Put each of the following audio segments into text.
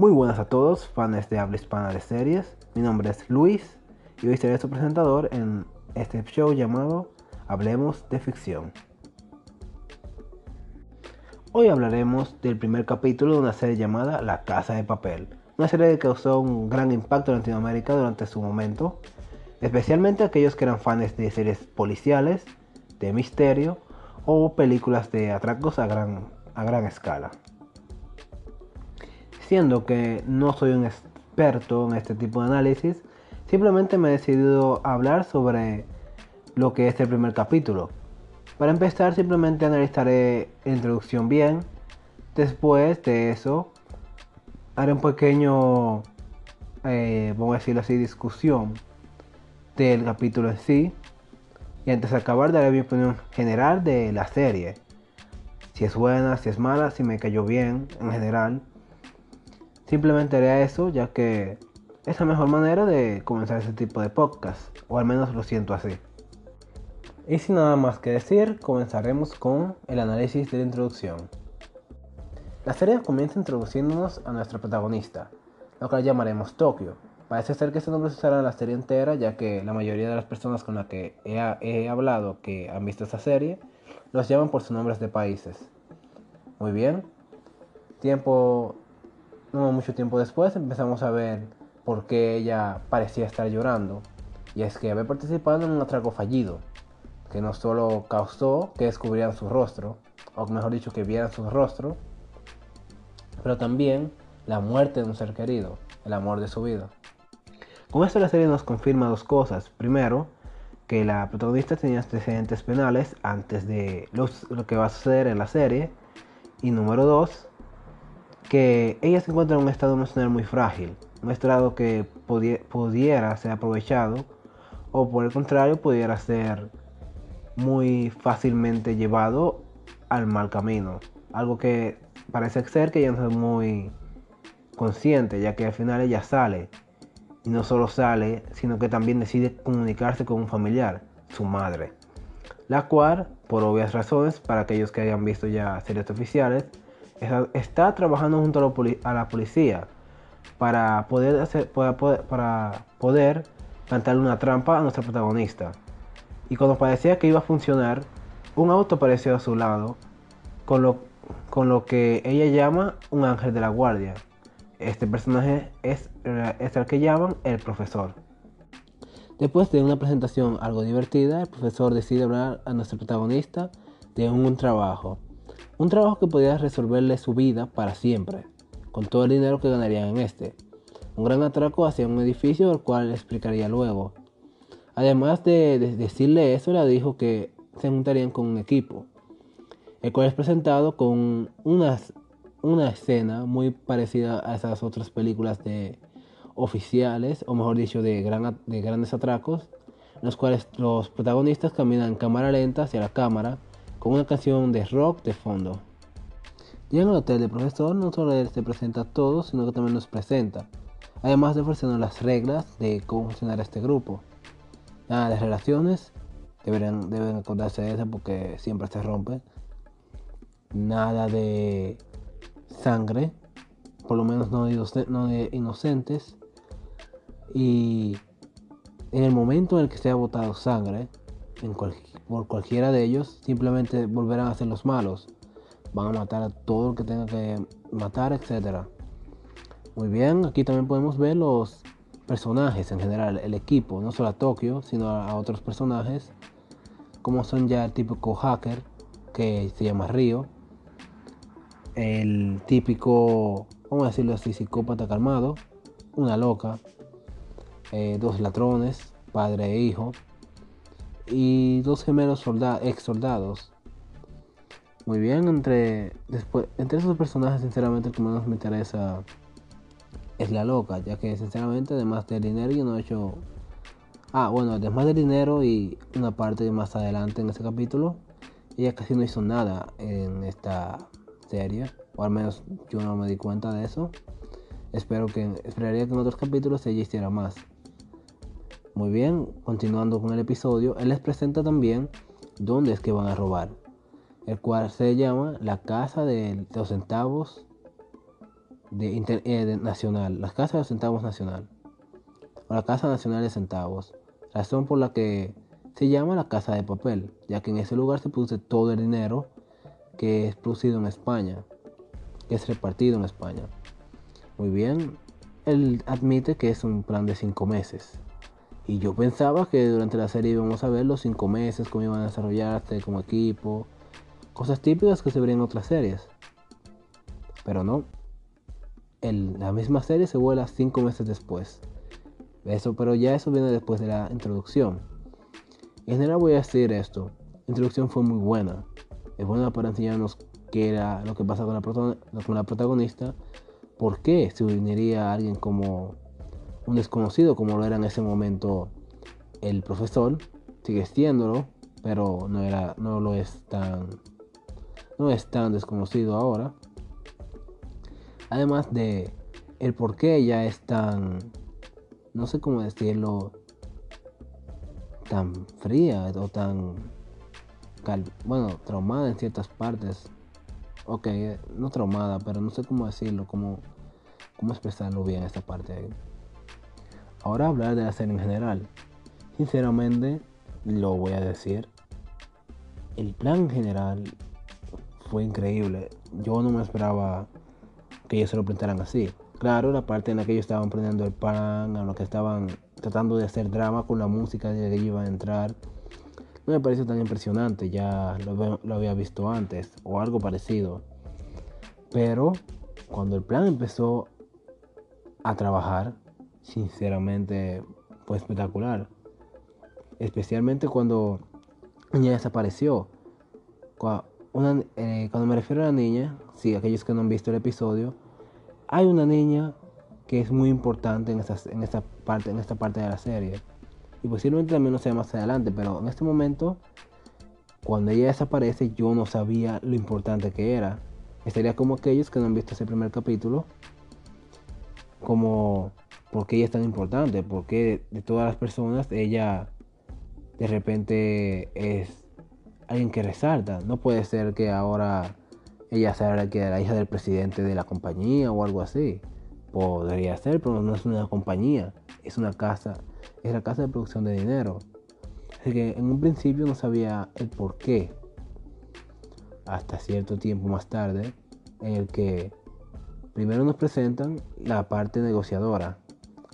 Muy buenas a todos, fans de habla hispana de series. Mi nombre es Luis y hoy seré su presentador en este show llamado Hablemos de Ficción. Hoy hablaremos del primer capítulo de una serie llamada La Casa de Papel, una serie que causó un gran impacto en Latinoamérica durante su momento, especialmente aquellos que eran fans de series policiales, de misterio o películas de atracos a gran, a gran escala siendo que no soy un experto en este tipo de análisis, simplemente me he decidido hablar sobre lo que es el primer capítulo. Para empezar, simplemente analizaré la introducción bien. Después de eso, haré un pequeño, eh, vamos a decirlo así, discusión del capítulo en sí. Y antes de acabar, daré mi opinión general de la serie. Si es buena, si es mala, si me cayó bien en general. Simplemente haré eso ya que es la mejor manera de comenzar ese tipo de podcast, o al menos lo siento así. Y sin nada más que decir, comenzaremos con el análisis de la introducción. La serie comienza introduciéndonos a nuestra protagonista, lo cual llamaremos Tokio. Parece ser que ese nombre se usará en la serie entera, ya que la mayoría de las personas con las que he hablado que han visto esta serie los llaman por sus nombres de países. Muy bien. Tiempo no mucho tiempo después empezamos a ver por qué ella parecía estar llorando. Y es que había participado en un atraco fallido, que no solo causó que descubrieran su rostro, o mejor dicho, que vieran su rostro, pero también la muerte de un ser querido, el amor de su vida. Con esto la serie nos confirma dos cosas. Primero, que la protagonista tenía antecedentes penales antes de lo que va a suceder en la serie. Y número dos, que ella se encuentra en un estado emocional muy frágil, un estado que pudiera ser aprovechado o por el contrario pudiera ser muy fácilmente llevado al mal camino. Algo que parece ser que ella no es muy consciente, ya que al final ella sale. Y no solo sale, sino que también decide comunicarse con un familiar, su madre. La cual, por obvias razones, para aquellos que hayan visto ya series oficiales, está, trabajando junto a la, policía para poder, hacer, para para poder plantarle una trampa a nuestra protagonista. Y cuando parecía que iba a funcionar, un auto apareció a su lado con lo, con lo que ella llama un ángel de la guardia. Este personaje es, es el que llaman el profesor. Después de una presentación algo divertida, el profesor decide hablar a nuestro protagonista de un trabajo un trabajo que podía resolverle su vida para siempre, con todo el dinero que ganarían en este. Un gran atraco hacia un edificio, el cual explicaría luego. Además de, decirle eso, le dijo que se juntarían con un equipo, el cual es presentado con una, una escena muy parecida a esas otras películas de oficiales, o mejor dicho, de, gran, de grandes atracos, en los cuales los protagonistas caminan en cámara lenta hacia la cámara con una canción de rock de fondo. Ya en el hotel del profesor no solo él se presenta a todos, sino que también nos presenta, además de ofrecernos las reglas de cómo funcionar este grupo. Nada de relaciones, deben, deben acordarse de eso porque siempre se rompen. Nada de sangre, por lo menos no de, inocentes. Y en el momento en el que se ha botado sangre, en cualquier por cualquiera de ellos, simplemente volverán a ser los malos. Van a matar a todo el que tenga que matar, etc. Muy bien, aquí también podemos ver los personajes en general, el equipo, no solo a Tokio, sino a, otros personajes, como son ya el típico hacker, que se llama Río, el típico, vamos a decirlo así, psicópata calmado, una loca, eh, dos ladrones, padre e hijo, y dos gemelos ex soldados. Muy bien, entre, después, entre esos personajes, sinceramente, el que más me interesa es la loca, ya que, sinceramente, además del dinero, yo no he hecho. Ah, bueno, además del dinero y una parte más adelante en ese capítulo, ella casi no hizo nada en esta serie, o al menos yo no me di cuenta de eso. Espero que, esperaría que en otros capítulos ella hiciera más. Muy bien, continuando con el episodio, él les presenta también dónde es que van a robar, el cual se llama la casa de los centavos eh, nacional, la Casa de los Centavos Nacional, o la Casa Nacional de Centavos, razón por la que se llama la Casa de Papel, ya que en ese lugar se produce todo el dinero que es producido en España, que es repartido en España. Muy bien, él admite que es un plan de cinco meses. Y yo pensaba que durante la serie íbamos a ver los cinco meses, cómo iban a desarrollarse como equipo, cosas típicas que se verían en otras series. Pero no, la misma serie se vuela cinco meses después. Eso, pero ya eso viene después de la introducción. En general voy a decir esto. La introducción fue muy buena. Es buena para enseñarnos qué era lo que pasa con la, con la protagonista. ¿Por qué se uniría a alguien como un desconocido como lo era en ese momento el profesor? Sigue siéndolo, pero no, era, no lo es tan... No es tan desconocido ahora. Además de el por qué ella es tan, no sé cómo decirlo, tan fría o tan, bueno, traumada en ciertas partes. Ok, no traumada, pero no sé cómo decirlo, cómo, cómo expresarlo bien esta parte Ahora hablar de la serie en general. Sinceramente, lo voy a decir. El plan general fue increíble. Yo no me esperaba que ellos se lo plantearan así. Claro, la parte en la que ellos estaban prendiendo el pan, a lo que estaban tratando de hacer drama con la música de que iban a entrar, no me pareció tan impresionante, ya lo había visto antes, o algo parecido. Pero cuando el plan empezó a trabajar, sinceramente fue espectacular. Especialmente cuando ella desapareció. Eh, cuando me refiero a la niña, sí, aquellos que no han visto el episodio, hay una niña que es muy importante en, en, esta, parte, en esta parte de la serie. Y posiblemente también lo sea más adelante, pero en este momento, cuando ella desaparece, yo no sabía lo importante que era. Sería como aquellos que no han visto ese primer capítulo, como por qué ella es tan importante, porque de todas las personas ella de repente es alguien que resalta. No puede ser que ahora ella sea que la hija del presidente de la compañía o algo así. Podría ser, pero no es una compañía, es una casa, es la casa de producción de dinero. Así que en un principio no sabía el por qué. Hasta cierto tiempo más tarde, en el que primero nos presentan la parte negociadora.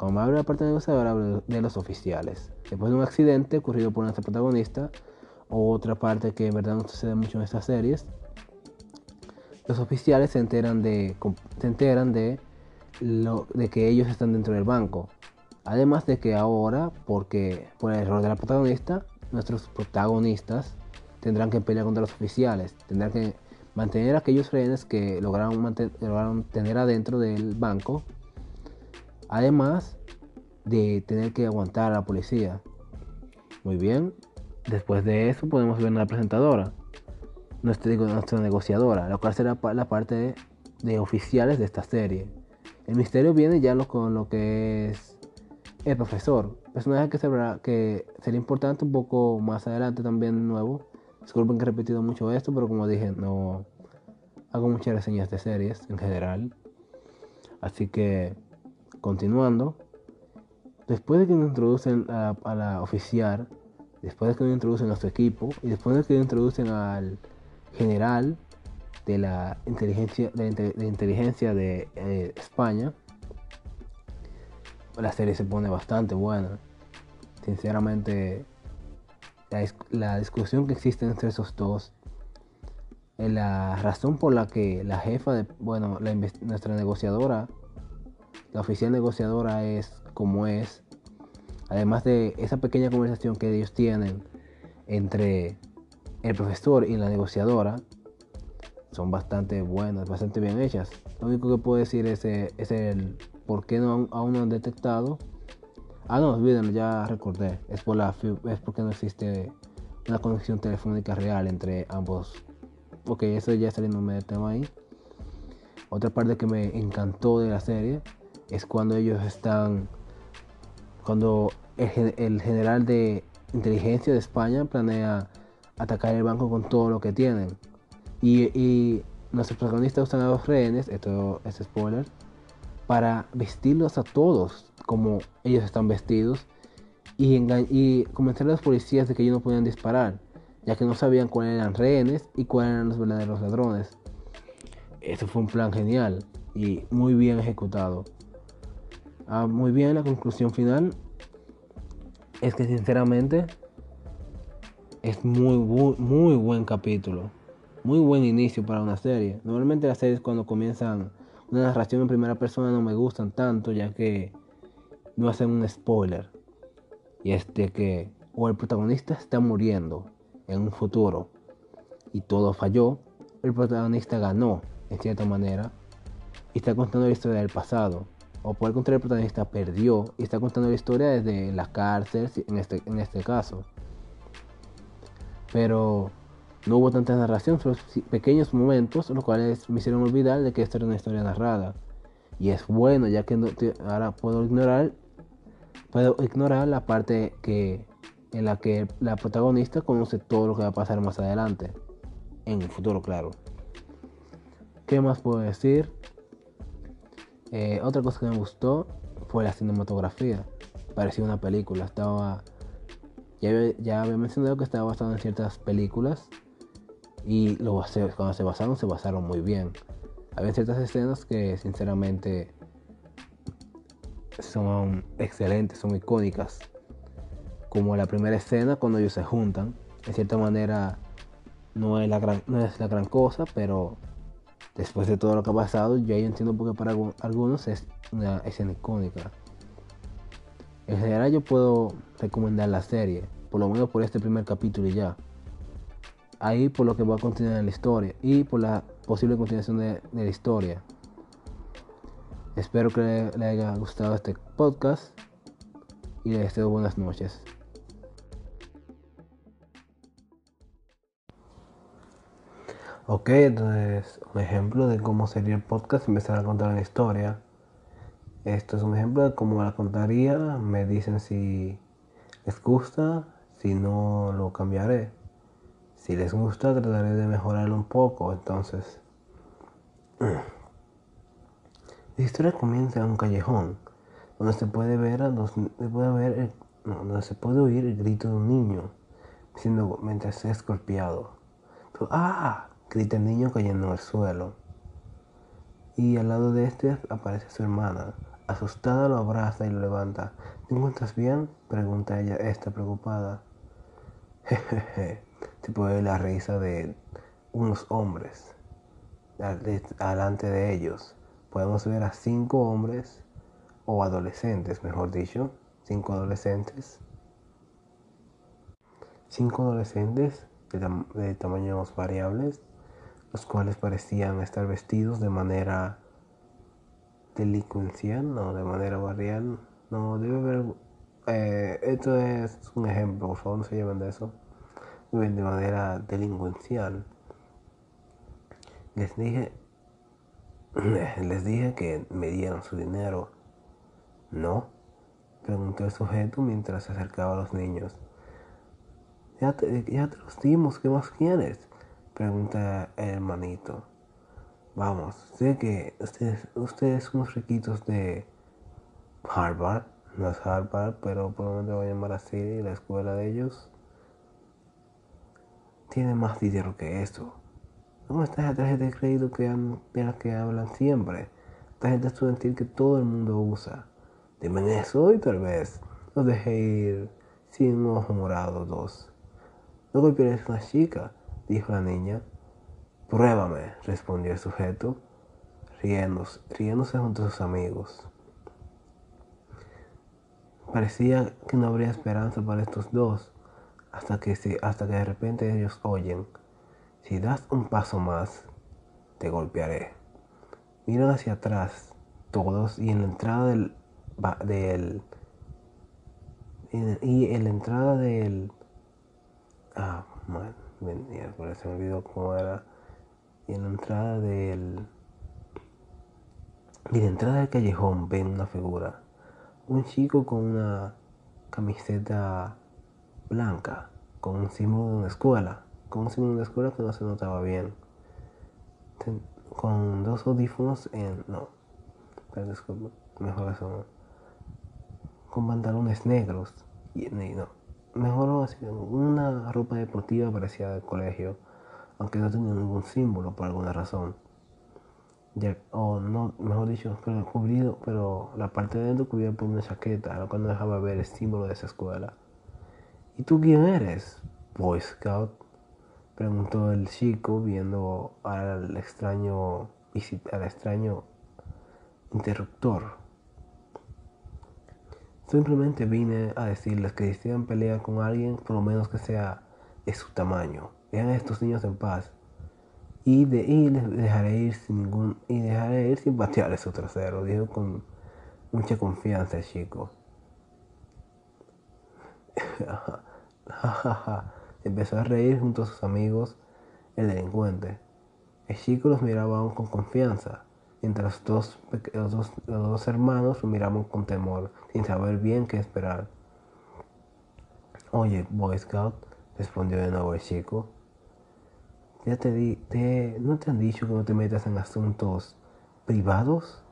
Como habla la parte negociadora, de los oficiales. Después de un accidente ocurrido por nuestra protagonista, otra parte que en verdad no sucede mucho en estas series, los oficiales se enteran de, se enteran de, lo, de que ellos están dentro del banco. Además de que ahora, porque por el error de la protagonista, nuestros protagonistas tendrán que pelear contra los oficiales, tendrán que mantener aquellos rehenes que lograron tener adentro del banco, además de tener que aguantar a la policía. Muy bien, Después de eso podemos ver una presentadora, nuestra, nuestra negociadora, la cual será la parte de, oficiales de esta serie. El misterio viene ya con lo que es el profesor, personaje que, será, que sería importante un poco más adelante también nuevo. Disculpen que he repetido mucho esto, pero como dije, no hago muchas reseñas de series en general. Así que, continuando, después de que nos introducen a, la oficial, después de que introducen a nuestro equipo y después de que introducen al general de la inteligencia de, inteligencia de eh, España la serie se pone bastante buena. Sinceramente la, discusión que existe entre esos dos la razón por la que la jefa de bueno nuestra negociadora la oficial negociadora es como es Además de esa pequeña conversación que ellos tienen entre el profesor y la negociadora, son bastante buenas, bastante bien hechas. Lo único que puedo decir es, eh, es el por qué no, aún no han detectado. Ah, no, olvídenlo, ya recordé. Es, por la, es porque no existe una conexión telefónica real entre ambos. Ok, eso ya saliéndome del tema ahí. Otra parte que me encantó de la serie es cuando ellos están cuando el, general de inteligencia de España planea atacar el banco con todo lo que tienen. Y, y nuestros protagonistas usan a los rehenes, esto es spoiler, para vestirlos a todos como ellos están vestidos y, y convencer a los policías de que ellos no podían disparar, ya que no sabían cuáles eran rehenes y cuáles eran los verdaderos ladrones. Eso fue un plan genial y muy bien ejecutado. Ah, muy bien, la conclusión final es que sinceramente es muy, muy, buen capítulo. Muy buen inicio para una serie. Normalmente las series cuando comienzan una narración en primera persona no me gustan tanto ya que no hacen un spoiler. Y es de que o el protagonista está muriendo en un futuro y todo falló, el protagonista ganó en cierta manera y está contando la historia del pasado. O por el contrario, el protagonista perdió y está contando la historia desde la cárcel, en este, en este caso. Pero no hubo tanta narración, solo pequeños momentos, los cuales me hicieron olvidar de que esta era una historia narrada. Y es bueno, ya que ahora puedo ignorar, puedo ignorar la parte que, en la que la protagonista conoce todo lo que va a pasar más adelante. En el futuro, claro. ¿Qué más puedo decir? Eh, otra cosa que me gustó fue la cinematografía. Parecía una película. Estaba. Ya, había mencionado que estaba basado en ciertas películas. Y cuando se basaron, se basaron muy bien. Había ciertas escenas que, sinceramente, son excelentes, son icónicas. Como la primera escena cuando ellos se juntan. De cierta manera, no es la gran, no es la gran cosa, pero después de todo lo que ha pasado, ya yo entiendo por qué para algunos es una escena icónica. En general yo puedo recomendar la serie, por lo menos por este primer capítulo y ya. Ahí por lo que va a continuar en la historia y por la posible continuación de, la historia. Espero que le, haya gustado este podcast y les deseo buenas noches. Ok, entonces un ejemplo de cómo sería el podcast empezar a contar una historia. Esto es un ejemplo de cómo la contaría. Me dicen si les gusta, si no lo cambiaré. Si les gusta trataré de mejorarlo un poco. Entonces, la historia comienza en un callejón donde se puede ver, a se puede ver donde se puede oír el grito de un niño diciendo mientras es golpeado. ¡Ah! Grita el niño cayendo en el suelo. Y al lado de este aparece su hermana. Asustada lo abraza y lo levanta. ¿Te encuentras bien? pregunta ella, está preocupada. Jejeje, puede ver la risa de unos hombres. Delante de ellos podemos ver a cinco hombres, o adolescentes, mejor dicho, cinco adolescentes. Cinco adolescentes de, de tamaños variables los cuales parecían estar vestidos de manera delincuencial, no, de manera barrial. No, debe haber... Eh, esto es un ejemplo, por favor, no se lleven de eso. De manera delincuencial. Les dije... Les dije que me dieran su dinero. ¿No? Preguntó el sujeto mientras se acercaba a los niños. Ya te, ya te los dimos, ¿qué más quieres? Pregunta el hermanito. Vamos, sé que ustedes, ustedes son riquitos de Harvard. No es Harvard, pero por lo menos voy a llamar así, la escuela de ellos. Tiene más dinero que eso. ¿Cómo está esa tarjeta de crédito que de la que hablan siempre? Tarjeta estudiantil que todo el mundo usa. Dime eso y tal vez los dejé ir sin ojo morado dos. Luego pierdes una chica dijo la niña. Pruébame, respondió el sujeto, riéndose, riéndose junto a sus amigos. Parecía que no habría esperanza para estos dos, hasta que, hasta que de repente ellos oyen, si das un paso más, te golpearé. Miran hacia atrás todos y en la entrada del, y en la entrada del ah, man, por se me olvidó cómo era. Y en la entrada del. Y en la entrada del callejón ven una figura. Un chico con una camiseta blanca, con un símbolo de una escuela. Con un símbolo de una escuela que no se notaba bien. Con dos audífonos en. No. pero disculpa, mejor eso con pantalones negros y, no, mejor una ropa deportiva parecida del colegio, aunque no tenía ningún símbolo por alguna razón. o no, mejor dicho, pero cubrido, pero la parte de dentro cubierta por una chaqueta, lo cual no dejaba ver el símbolo de esa escuela. ¿Y tú quién eres? Boy Scout, preguntó el chico viendo al extraño, al extraño interruptor. Simplemente vine a decirles que si desean pelear con alguien, por lo menos que sea de su tamaño. Dejan a estos niños en paz. Y, de, y les dejaré ir sin ningún. Y dejaré ir sin patearles su trasero, dijo con mucha confianza el chico. Empezó a reír junto a sus amigos, el delincuente. El chico los miraba aún con confianza mientras los dos, los dos, hermanos lo miraban con temor, sin saber bien qué esperar. Oye, Boy Scout, respondió de nuevo el chico. Ya te di, te, ¿no te han dicho que no te metas en asuntos privados?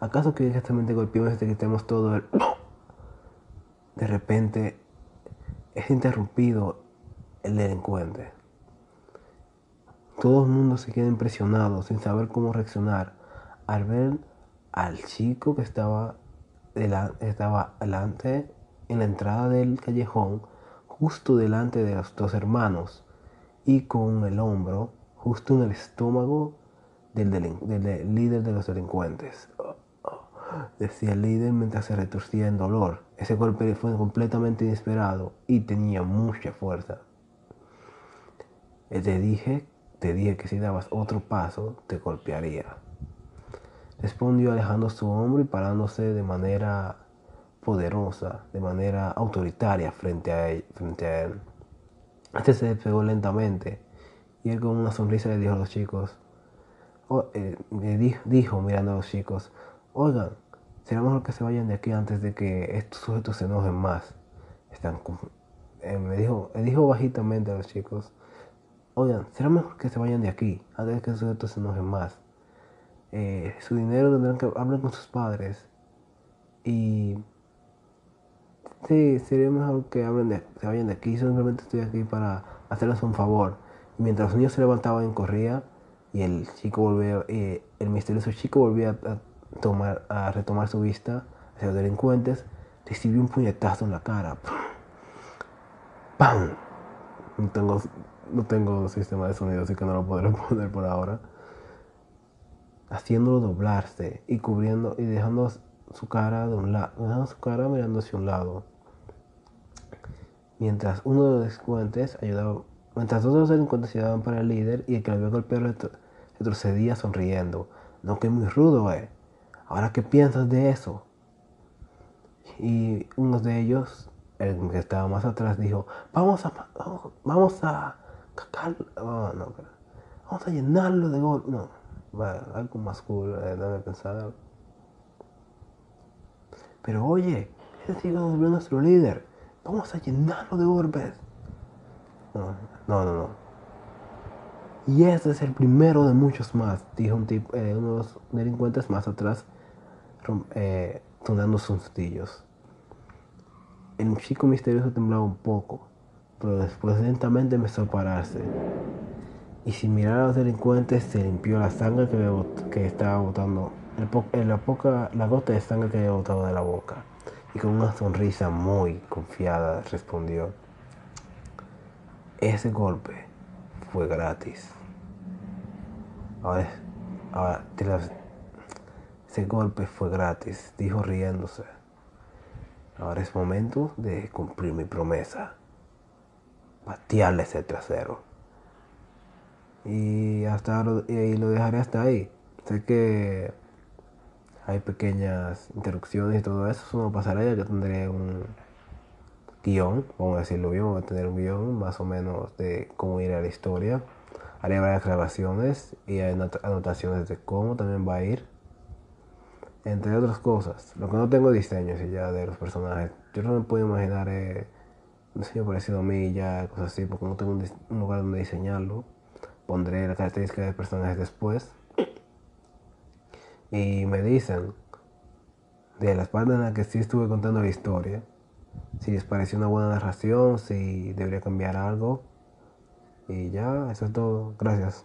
¿Acaso que exactamente golpeemos hasta que estemos todo el... De repente es interrumpido el delincuente. Todo el mundo se queda impresionado sin saber cómo reaccionar al ver al chico que estaba, delante en la entrada del callejón, justo delante de los dos hermanos, y con el hombro justo en el estómago del, del líder de los delincuentes. Decía el líder mientras se retorcía en dolor. Ese golpe fue completamente inesperado y tenía mucha fuerza. Te dije, te dije que si dabas otro paso, te golpearía respondió alejando su hombro y parándose de manera poderosa, de manera autoritaria frente a él. Él. Este se despegó lentamente y él con una sonrisa le dijo a los chicos, eh, dijo, mirando a los chicos, oigan, será mejor que se vayan de aquí antes de que estos sujetos se enojen más. Están, eh, me dijo, me dijo bajitamente a los chicos, oigan, será mejor que se vayan de aquí antes de que estos sujetos se enojen más. Eh, su dinero tendrán que hablar con sus padres. Y sí, sería mejor que hablen de, se vayan de aquí. Simplemente estoy aquí para hacerles un favor. mientras los niños se levantaban y corría, y el chico volvía, eh, el misterioso chico volvía a, tomar, a retomar su vista hacia los delincuentes, recibió un puñetazo en la cara. ¡Pam! No tengo, no tengo sistema de sonido, así que no lo podré poner por ahora haciéndolo doblarse y cubriendo y dejando su cara de un lado, dejando su cara mirando hacia un lado. Mientras uno de los delincuentes ayudaba, mientras otros delincuentes ayudaban para el líder y el que le había golpeado retrocedía sonriendo. No que muy rudo, eh. Ahora qué piensas de eso? Y uno de ellos, el que estaba más atrás, dijo, vamos a, vamos a, oh, no, vamos a llenarlo de gol. No, algo más cool, eh, dame pensar. Pero oye, ese sigue nuestro líder. Vamos a llenarlo de orbes. No, no, no, no. Y ese es el primero de muchos más, dijo un tipo, eh, uno de los delincuentes más atrás, eh, sus sustillos. El chico misterioso temblaba un poco, pero después lentamente empezó a pararse y sin mirar a los delincuentes se limpió la sangre que, que estaba botando, la, poca, la gota de sangre que había botado de la boca. Y con una sonrisa muy confiada respondió, ese golpe fue gratis. Ahora, ahora ese golpe fue gratis, dijo riéndose. Ahora es momento de cumplir mi promesa. Patearle ese trasero y hasta lo, lo dejaré hasta ahí. Sé que hay pequeñas interrupciones y todo eso, eso no pasará ya que tendré un guion, vamos a decirlo bien, voy a tener un guion más o menos de cómo irá la historia. Haré varias grabaciones y anotaciones de cómo también va a ir. Entre otras cosas, lo que no tengo diseños ya de los personajes. Yo no me puedo imaginar eh, un diseño parecido a mí ya, cosas así, porque no tengo un lugar donde diseñarlo pondré las características de personajes después. Y me dicen de las partes en las que sí estuve contando la historia. Si les pareció una buena narración, si debería cambiar algo. Y ya, eso es todo. Gracias.